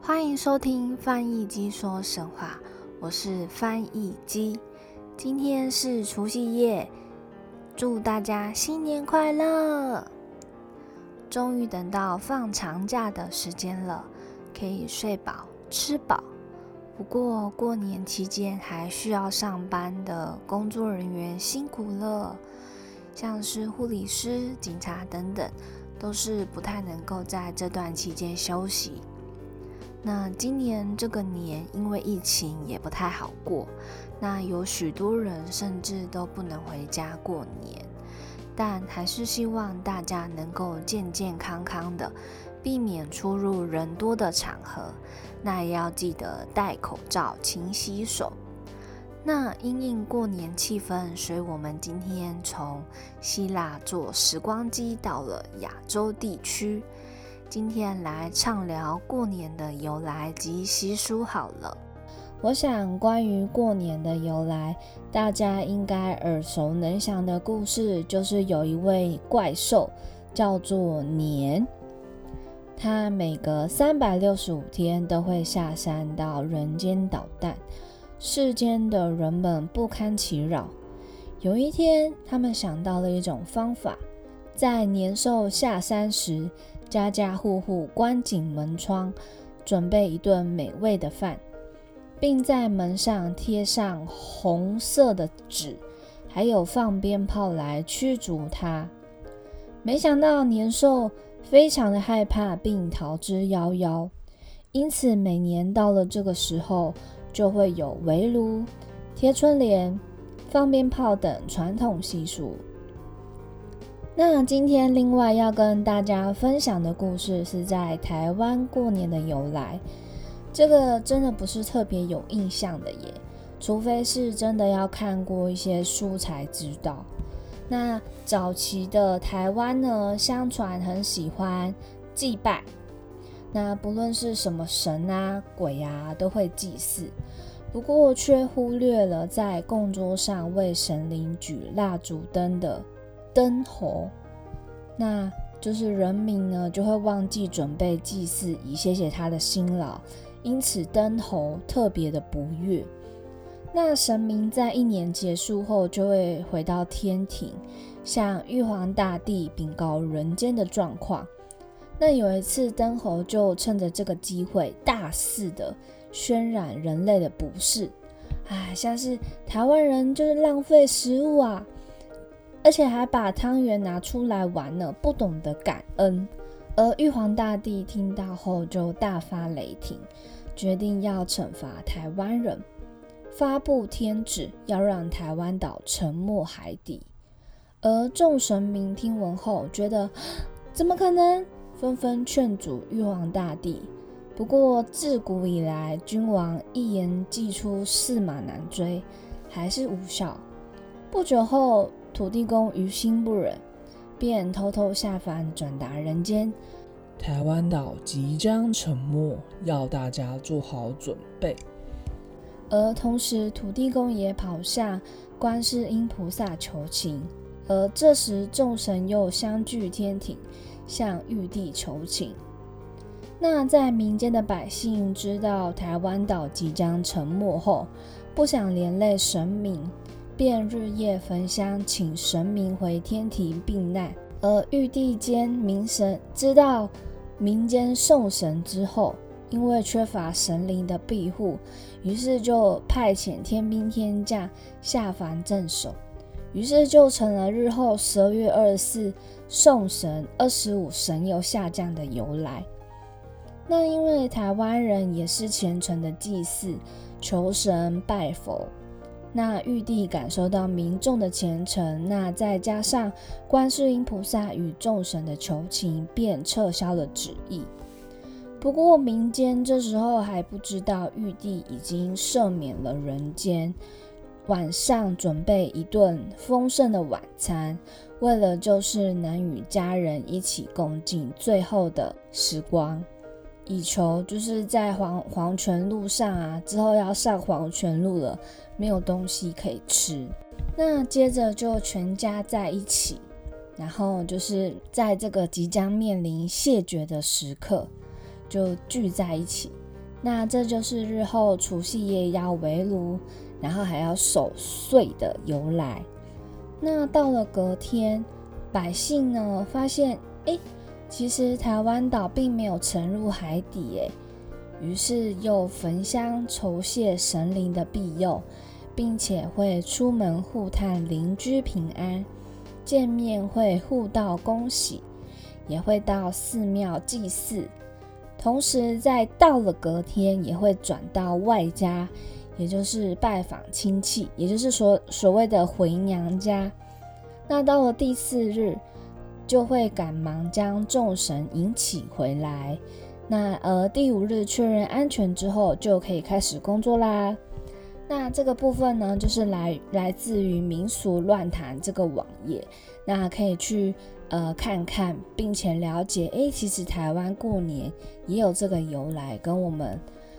欢迎收听翻译机说神话，我是翻译机。今天是除夕夜，祝大家新年快乐！终于等到放长假的时间了，可以睡饱吃饱。不过过年期间还需要上班的工作人员辛苦了，像是护理师、警察等等，都是不太能够在这段期间休息。那今年这个年因为疫情也不太好过，那有许多人甚至都不能回家过年，但还是希望大家能够健健康康的，避免出入人多的场合。那也要记得戴口罩、勤洗手。那因应过年气氛，所以我们今天从希腊坐时光机到了亚洲地区。今天来畅聊过年的由来及习俗好了。我想，关于过年的由来，大家应该耳熟能详的故事，就是有一位怪兽叫做年，他每隔三百六十五天都会下山到人间捣蛋，世间的人们不堪其扰。有一天，他们想到了一种方法，在年兽下山时。家家户户关紧门窗，准备一顿美味的饭，并在门上贴上红色的纸，还有放鞭炮来驱逐它。没想到年兽非常的害怕，并逃之夭夭。因此，每年到了这个时候，就会有围炉、贴春联、放鞭炮等传统习俗。那今天另外要跟大家分享的故事是在台湾过年的由来，这个真的不是特别有印象的耶，除非是真的要看过一些书才知道。那早期的台湾呢，相传很喜欢祭拜，那不论是什么神啊、鬼啊，都会祭祀，不过却忽略了在供桌上为神灵举蜡烛灯的。灯猴，那就是人民呢就会忘记准备祭祀，以谢谢他的辛劳，因此灯猴特别的不悦。那神明在一年结束后就会回到天庭，向玉皇大帝禀告人间的状况。那有一次，灯猴就趁着这个机会，大肆的渲染人类的不是，哎，像是台湾人就是浪费食物啊。而且还把汤圆拿出来玩呢，不懂得感恩。而玉皇大帝听到后就大发雷霆，决定要惩罚台湾人，发布天旨，要让台湾岛沉没海底。而众神明听闻后，觉得怎么可能，纷纷劝阻玉皇大帝。不过自古以来，君王一言既出，驷马难追，还是无效。不久后。土地公于心不忍，便偷偷下凡转达人间。台湾岛即将沉没，要大家做好准备。而同时，土地公也跑向观世音菩萨求情。而这时，众神又相聚天庭，向玉帝求情。那在民间的百姓知道台湾岛即将沉没后，不想连累神明。便日夜焚香，请神明回天庭避难。而玉帝兼民神知道民间送神之后，因为缺乏神灵的庇护，于是就派遣天兵天将下凡镇守。于是就成了日后十二月二十四送神、二十五神游下降的由来。那因为台湾人也是虔诚的祭祀、求神拜佛。那玉帝感受到民众的虔诚，那再加上观世音菩萨与众神的求情，便撤销了旨意。不过民间这时候还不知道玉帝已经赦免了人间，晚上准备一顿丰盛的晚餐，为了就是能与家人一起共进最后的时光。以求就是在黄黄泉路上啊，之后要上黄泉路了，没有东西可以吃。那接着就全家在一起，然后就是在这个即将面临谢绝的时刻，就聚在一起。那这就是日后除夕夜要围炉，然后还要守岁的由来。那到了隔天，百姓呢发现，哎，其实台湾岛并没有沉入海底，哎，于是又焚香酬谢神灵的庇佑。并且会出门互探邻居平安，见面会互道恭喜，也会到寺庙祭祀，同时在到了隔天也会转到外家，也就是拜访亲戚，也就是说所谓的回娘家。那到了第四日，就会赶忙将众神迎起回来。那而第五日确认安全之后，就可以开始工作啦。那这个部分呢，就是来来自于民俗乱谈这个网页，那可以去呃看看，并且了解，诶，其实台湾过年也有这个由来，跟我们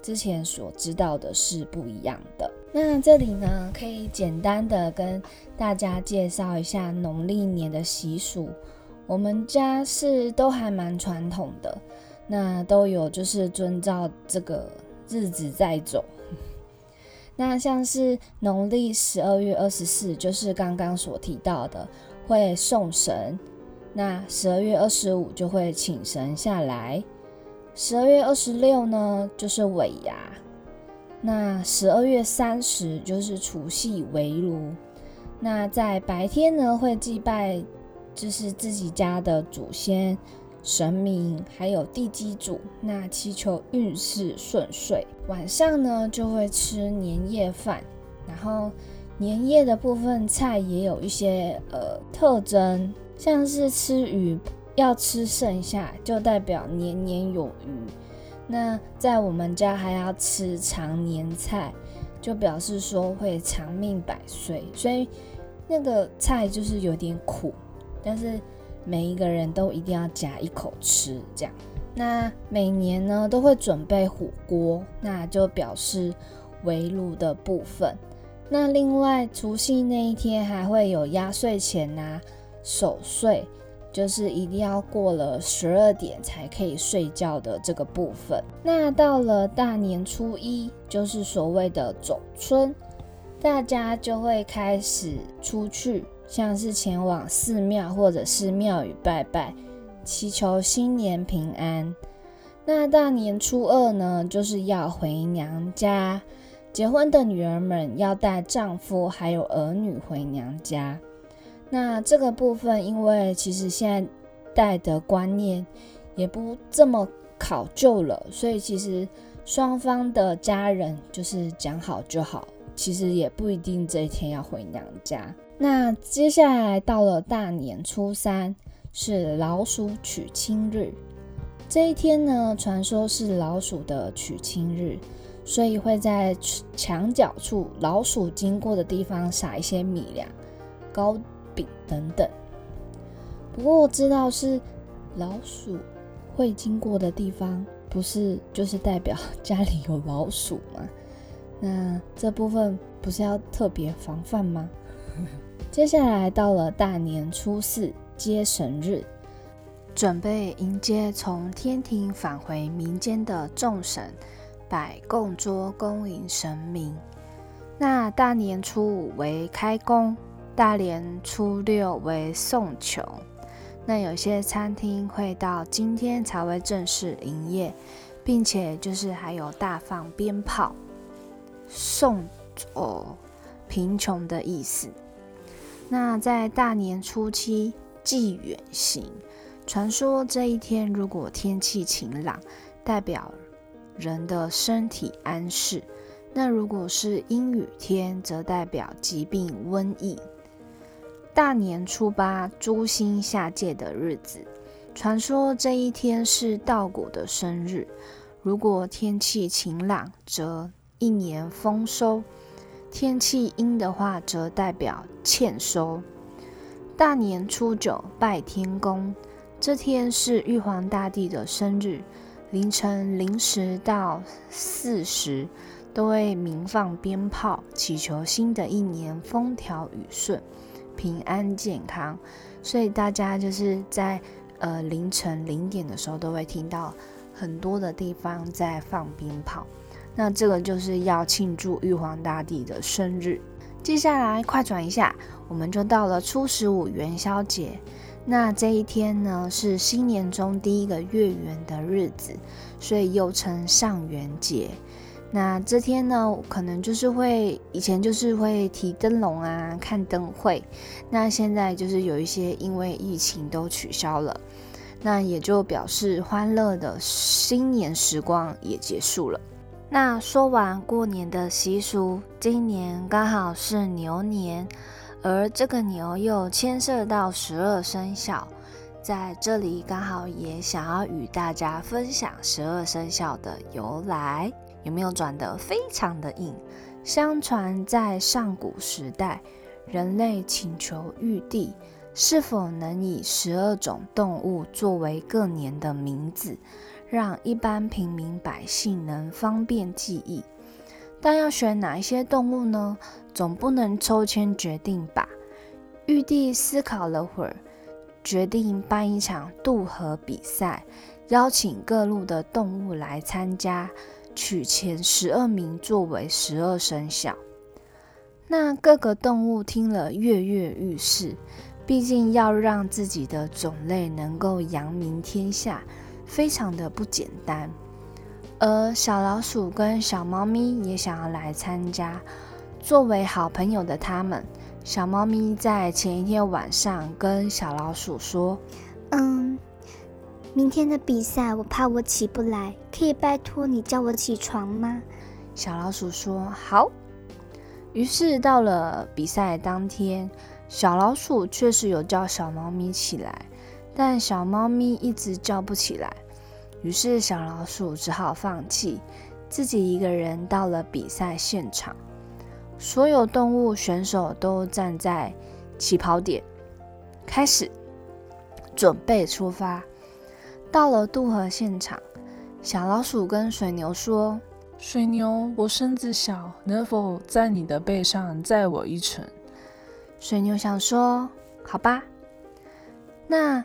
之前所知道的是不一样的。那这里呢，可以简单的跟大家介绍一下农历年的习俗，我们家是都还蛮传统的，那都有就是遵照这个日子在走。那像是农历十二月二十四，就是刚刚所提到的会送神。那十二月二十五就会请神下来。十二月二十六呢，就是尾牙。那十二月三十就是除夕围炉。那在白天呢，会祭拜，就是自己家的祖先。神明还有地基主，那祈求运势顺遂。晚上呢就会吃年夜饭，然后年夜的部分菜也有一些呃特征，像是吃鱼要吃剩下，就代表年年有余。那在我们家还要吃长年菜，就表示说会长命百岁。所以那个菜就是有点苦，但是。每一个人都一定要夹一口吃，这样。那每年呢都会准备火锅，那就表示围炉的部分。那另外除夕那一天还会有压岁钱呐，守岁，就是一定要过了十二点才可以睡觉的这个部分。那到了大年初一，就是所谓的走春，大家就会开始出去。像是前往寺庙或者是庙宇拜拜，祈求新年平安。那大年初二呢，就是要回娘家。结婚的女儿们要带丈夫还有儿女回娘家。那这个部分，因为其实现在带的观念也不这么考究了，所以其实双方的家人就是讲好就好，其实也不一定这一天要回娘家。那接下来到了大年初三，是老鼠娶亲日。这一天呢，传说是老鼠的娶亲日，所以会在墙角处老鼠经过的地方撒一些米粮、高等等。不过我知道是老鼠会经过的地方，不是就是代表家里有老鼠吗？那这部分不是要特别防范吗？接下来到了大年初四接神日，准备迎接从天庭返回民间的众神，摆供桌恭迎神明。那大年初五为开工，大年初六为送穷。那有些餐厅会到今天才会正式营业，并且就是还有大放鞭炮，送走贫穷的意思。那在大年初七祭远行，传说这一天如果天气晴朗，代表人的身体安适；那如果是阴雨天，则代表疾病瘟疫。大年初八诸星下界的日子，传说这一天是稻谷的生日，如果天气晴朗，则一年丰收。天气阴的话，则代表欠收。大年初九拜天公，这天是玉皇大帝的生日，凌晨零时到四时都会鸣放鞭炮，祈求新的一年风调雨顺、平安健康。所以大家就是在呃凌晨零点的时候，都会听到很多的地方在放鞭炮。那这个就是要庆祝玉皇大帝的生日。接下来快转一下，我们就到了初十五元宵节。那这一天呢，是新年中第一个月圆的日子，所以又称上元节。那这天呢，可能就是会以前就是会提灯笼啊，看灯会。那现在就是有一些因为疫情都取消了，那也就表示欢乐的新年时光也结束了。那说完过年的习俗，今年刚好是牛年，而这个牛又牵涉到十二生肖，在这里刚好也想要与大家分享十二生肖的由来。有没有转得非常的硬？相传在上古时代，人类请求玉帝是否能以十二种动物作为各年的名字，让一般平民百姓能方便记忆。但要选哪一些动物呢？总不能抽签决定吧？玉帝思考了会儿，决定办一场渡河比赛，邀请各路的动物来参加。取前十二名作为十二生肖，那各个动物听了跃跃欲试，毕竟要让自己的种类能够扬名天下，非常的不简单。而小老鼠跟小猫咪也想要来参加，作为好朋友的他们，小猫咪在前一天晚上跟小老鼠说：“嗯。”明天的比赛，我怕我起不来，可以拜托你叫我起床吗？小老鼠说：“好。”于是到了比赛当天，小老鼠确实有叫小猫咪起来，但小猫咪一直叫不起来。于是小老鼠只好放弃，自己一个人到了比赛现场。所有动物选手都站在起跑点，开始准备出发。到了渡河现场，小老鼠跟水牛说：“水牛，我身子小，能否在你的背上载我一程？”水牛想说：“好吧。”那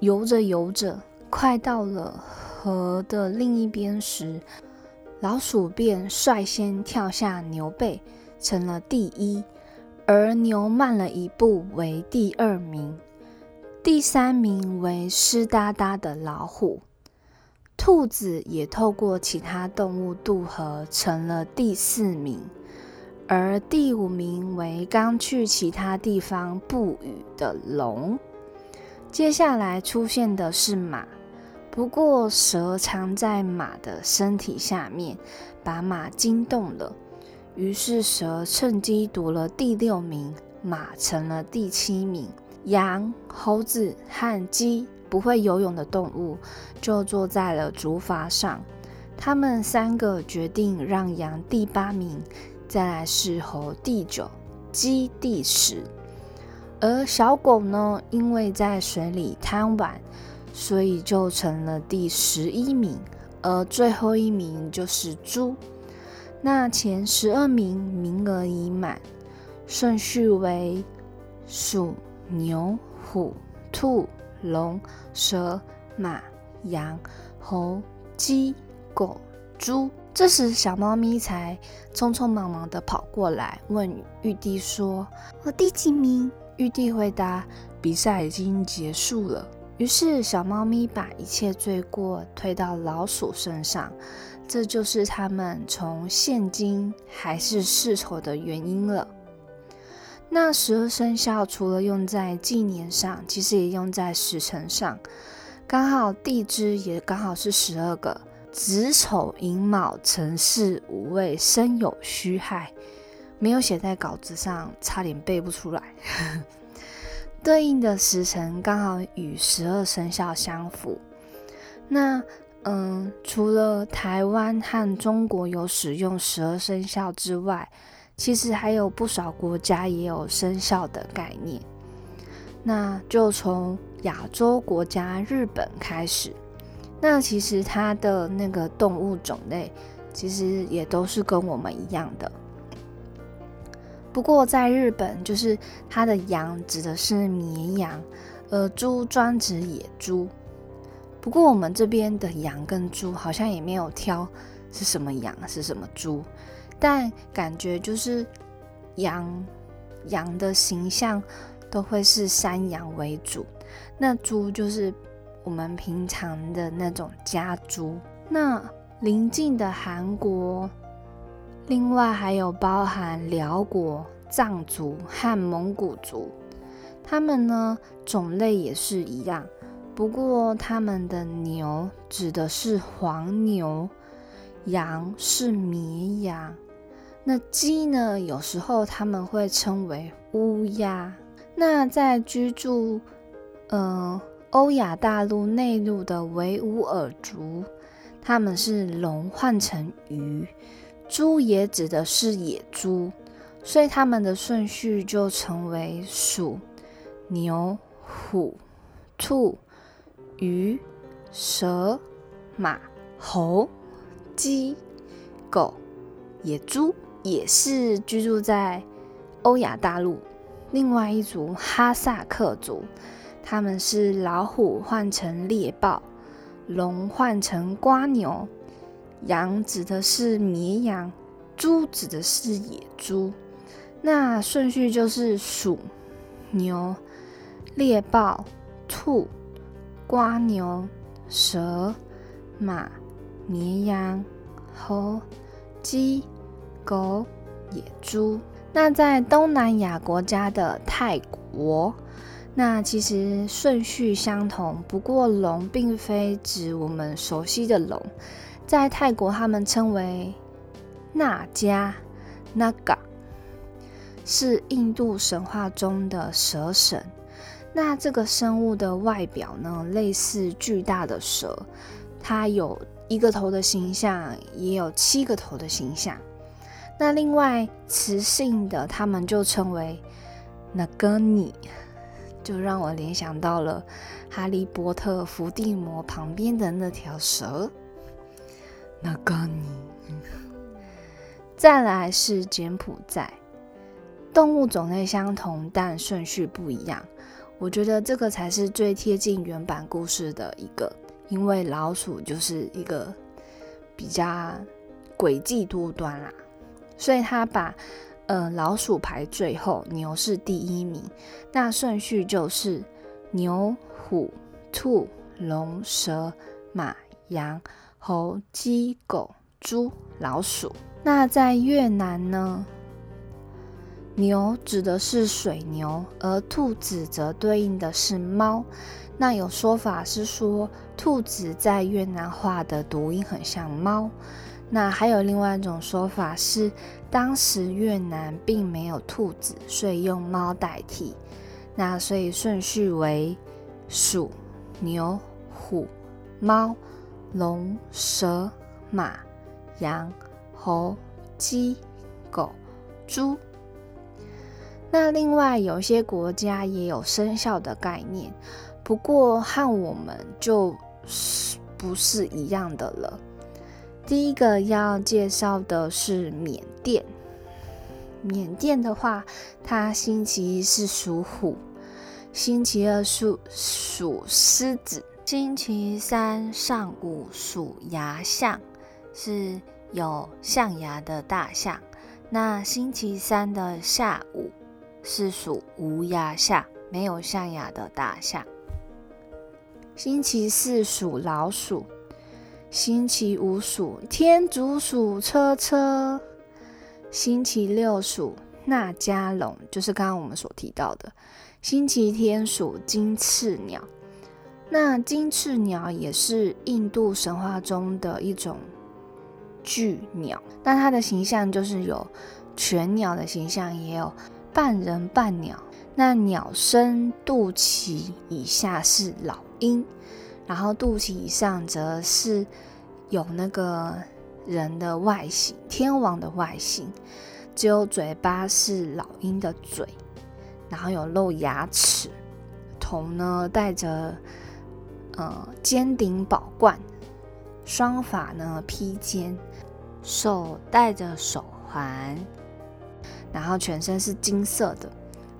游着游着，快到了河的另一边时，老鼠便率先跳下牛背，成了第一，而牛慢了一步，为第二名。第三名为湿哒哒的老虎，兔子也透过其他动物渡河，成了第四名，而第五名为刚去其他地方捕鱼的龙。接下来出现的是马，不过蛇藏在马的身体下面，把马惊动了，于是蛇趁机夺了第六名，马成了第七名。羊、猴子和鸡不会游泳的动物就坐在了竹筏上。他们三个决定让羊第八名，再来是猴第九，鸡第十。而小狗呢，因为在水里贪玩，所以就成了第十一名。而最后一名就是猪。那前十二名名额已满，顺序为鼠。牛、虎、兔、龙、蛇、马、羊、猴、鸡、狗、猪。这时，小猫咪才匆匆忙忙地跑过来，问玉帝说：“我第几名？”玉帝回答：“比赛已经结束了。”于是，小猫咪把一切罪过推到老鼠身上，这就是他们从现今还是世仇的原因了。那十二生肖除了用在纪年上，其实也用在时辰上。刚好地支也刚好是十二个，子丑寅卯辰巳午未申酉戌亥，没有写在稿子上，差点背不出来。对应的时辰刚好与十二生肖相符。那嗯，除了台湾和中国有使用十二生肖之外，其实还有不少国家也有生肖的概念，那就从亚洲国家日本开始。那其实它的那个动物种类其实也都是跟我们一样的。不过在日本，就是它的羊指的是绵羊，而猪专指野猪。不过我们这边的羊跟猪好像也没有挑是什么羊是什么猪，但感觉就是羊羊的形象都会是山羊为主，那猪就是我们平常的那种家猪。那邻近的韩国。另外还有包含辽国、藏族和蒙古族，他们呢种类也是一样，不过他们的牛指的是黄牛，羊是绵羊，那鸡呢有时候他们会称为乌鸦。那在居住呃欧亚大陆内陆的维吾尔族，他们是龙换成鱼。猪也指的是野猪，所以他们的顺序就成为鼠、牛、虎、兔、鱼、蛇、马、猴、鸡、狗、野猪，也是居住在欧亚大陆。另外一族哈萨克族，他们是老虎换成猎豹，龙换成瓜牛。羊指的是绵羊，猪指的是野猪，那顺序就是鼠、牛、猎豹、兔、瓜牛、蛇、马、绵羊、猴、鸡、狗、野猪。那在东南亚国家的泰国，那其实顺序相同，不过龙并非指我们熟悉的龙。在泰国，他们称为纳迦 （Naga），是印度神话中的蛇神。那这个生物的外表呢，类似巨大的蛇，它有一个头的形象，也有七个头的形象。那另外雌性的，他们就称为 Nagani，就让我联想到了哈利波特伏地魔旁边的那条蛇。那个你，再来是柬埔寨，动物种类相同，但顺序不一样。我觉得这个才是最贴近原版故事的一个，因为老鼠就是一个比较诡计多端啦，所以他把呃老鼠排最后，牛是第一名。那顺序就是牛、虎、兔、龙、蛇、马、羊。猴、鸡、狗、猪、老鼠。那在越南呢？牛指的是水牛，而兔子则对应的是猫。那有说法是说，兔子在越南话的读音很像猫。那还有另外一种说法是，当时越南并没有兔子，所以用猫代替。那所以顺序为鼠、牛、虎、猫。龙、蛇、马、羊、猴、鸡、狗、猪。那另外有些国家也有生肖的概念，不过和我们就是不是一样的了。第一个要介绍的是缅甸。缅甸的话，它星期一是属虎，星期二属属狮子。星期三上午属牙象，是有象牙的大象。那星期三的下午是属无牙象，没有象牙的大象。星期四属老鼠，星期五属天竺鼠车车，星期六属那加龙，就是刚刚我们所提到的。星期天属金翅鸟。那金翅鸟也是印度神话中的一种巨鸟，那它的形象就是有全鸟的形象，也有半人半鸟。那鸟身肚脐以下是老鹰，然后肚脐以上则是有那个人的外形，天王的外形，只有嘴巴是老鹰的嘴，然后有露牙齿，头呢戴着。呃，尖顶宝冠，双发呢披肩，手戴着手环，然后全身是金色的。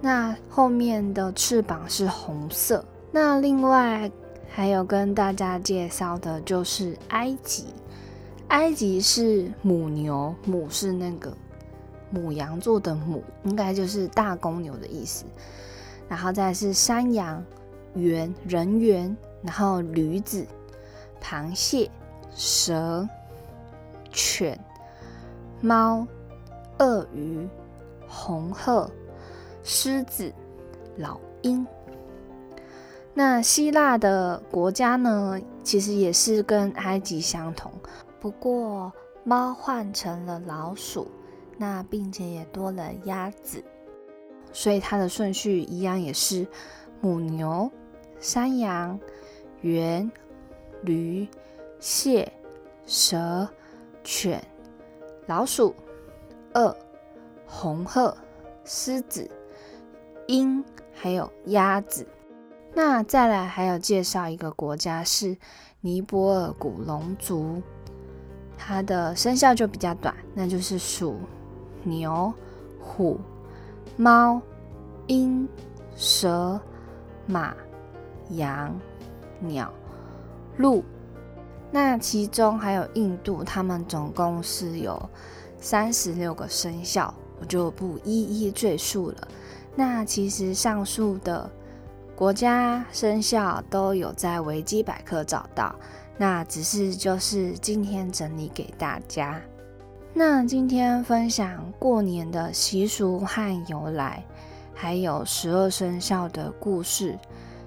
那后面的翅膀是红色。那另外还有跟大家介绍的就是埃及，埃及是母牛，母是那个母羊座的母，应该就是大公牛的意思。然后再是山羊、猿人猿，然后驴子、螃蟹、蛇、犬、猫、鳄鱼、红鹤。狮子、老鹰。那希腊的国家呢？其实也是跟埃及相同，不过猫换成了老鼠，那并且也多了鸭子，所以它的顺序一样也是母牛、山羊、猿、驴、蟹、蛇、犬、老鼠、鳄、红鹤、狮子。鹰还有鸭子，那再来还有介绍一个国家是尼泊尔古龙族，它的生肖就比较短，那就是鼠、牛、虎、猫、鹰、蛇、马、羊、鸟、鹿。那其中还有印度，他们总共是有三十六个生肖，我就不一一赘述了。那其实上述的国家生肖都有在维基百科找到，那只是就是今天整理给大家。那今天分享过年的习俗和由来，还有十二生肖的故事，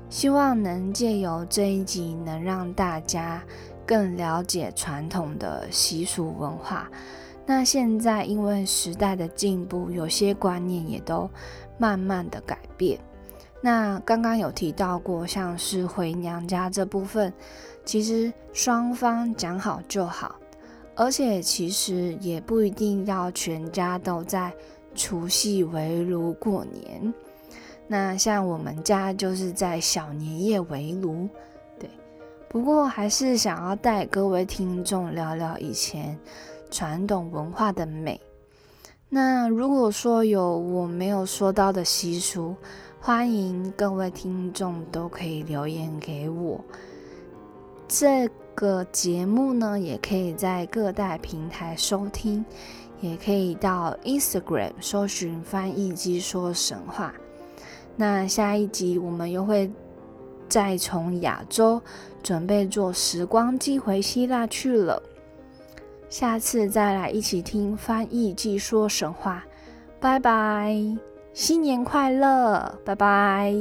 希望能借由这一集，能让大家更了解传统的习俗文化。那现在因为时代的进步，有些观念也都。慢慢的改变。那刚刚有提到过，像是回娘家这部分，其实双方讲好就好，而且其实也不一定要全家都在除夕围炉过年。那像我们家就是在小年夜围炉，对。不过还是想要带各位听众聊聊以前传统文化的美。那如果说有我没有说到的习俗，欢迎各位听众都可以留言给我。这个节目呢，也可以在各大平台收听，也可以到 Instagram 搜寻“翻译机说神话”。那下一集我们又会再从亚洲准备坐时光机回希腊去了。下次再来一起听翻译机说神话，拜拜，新年快乐，拜拜。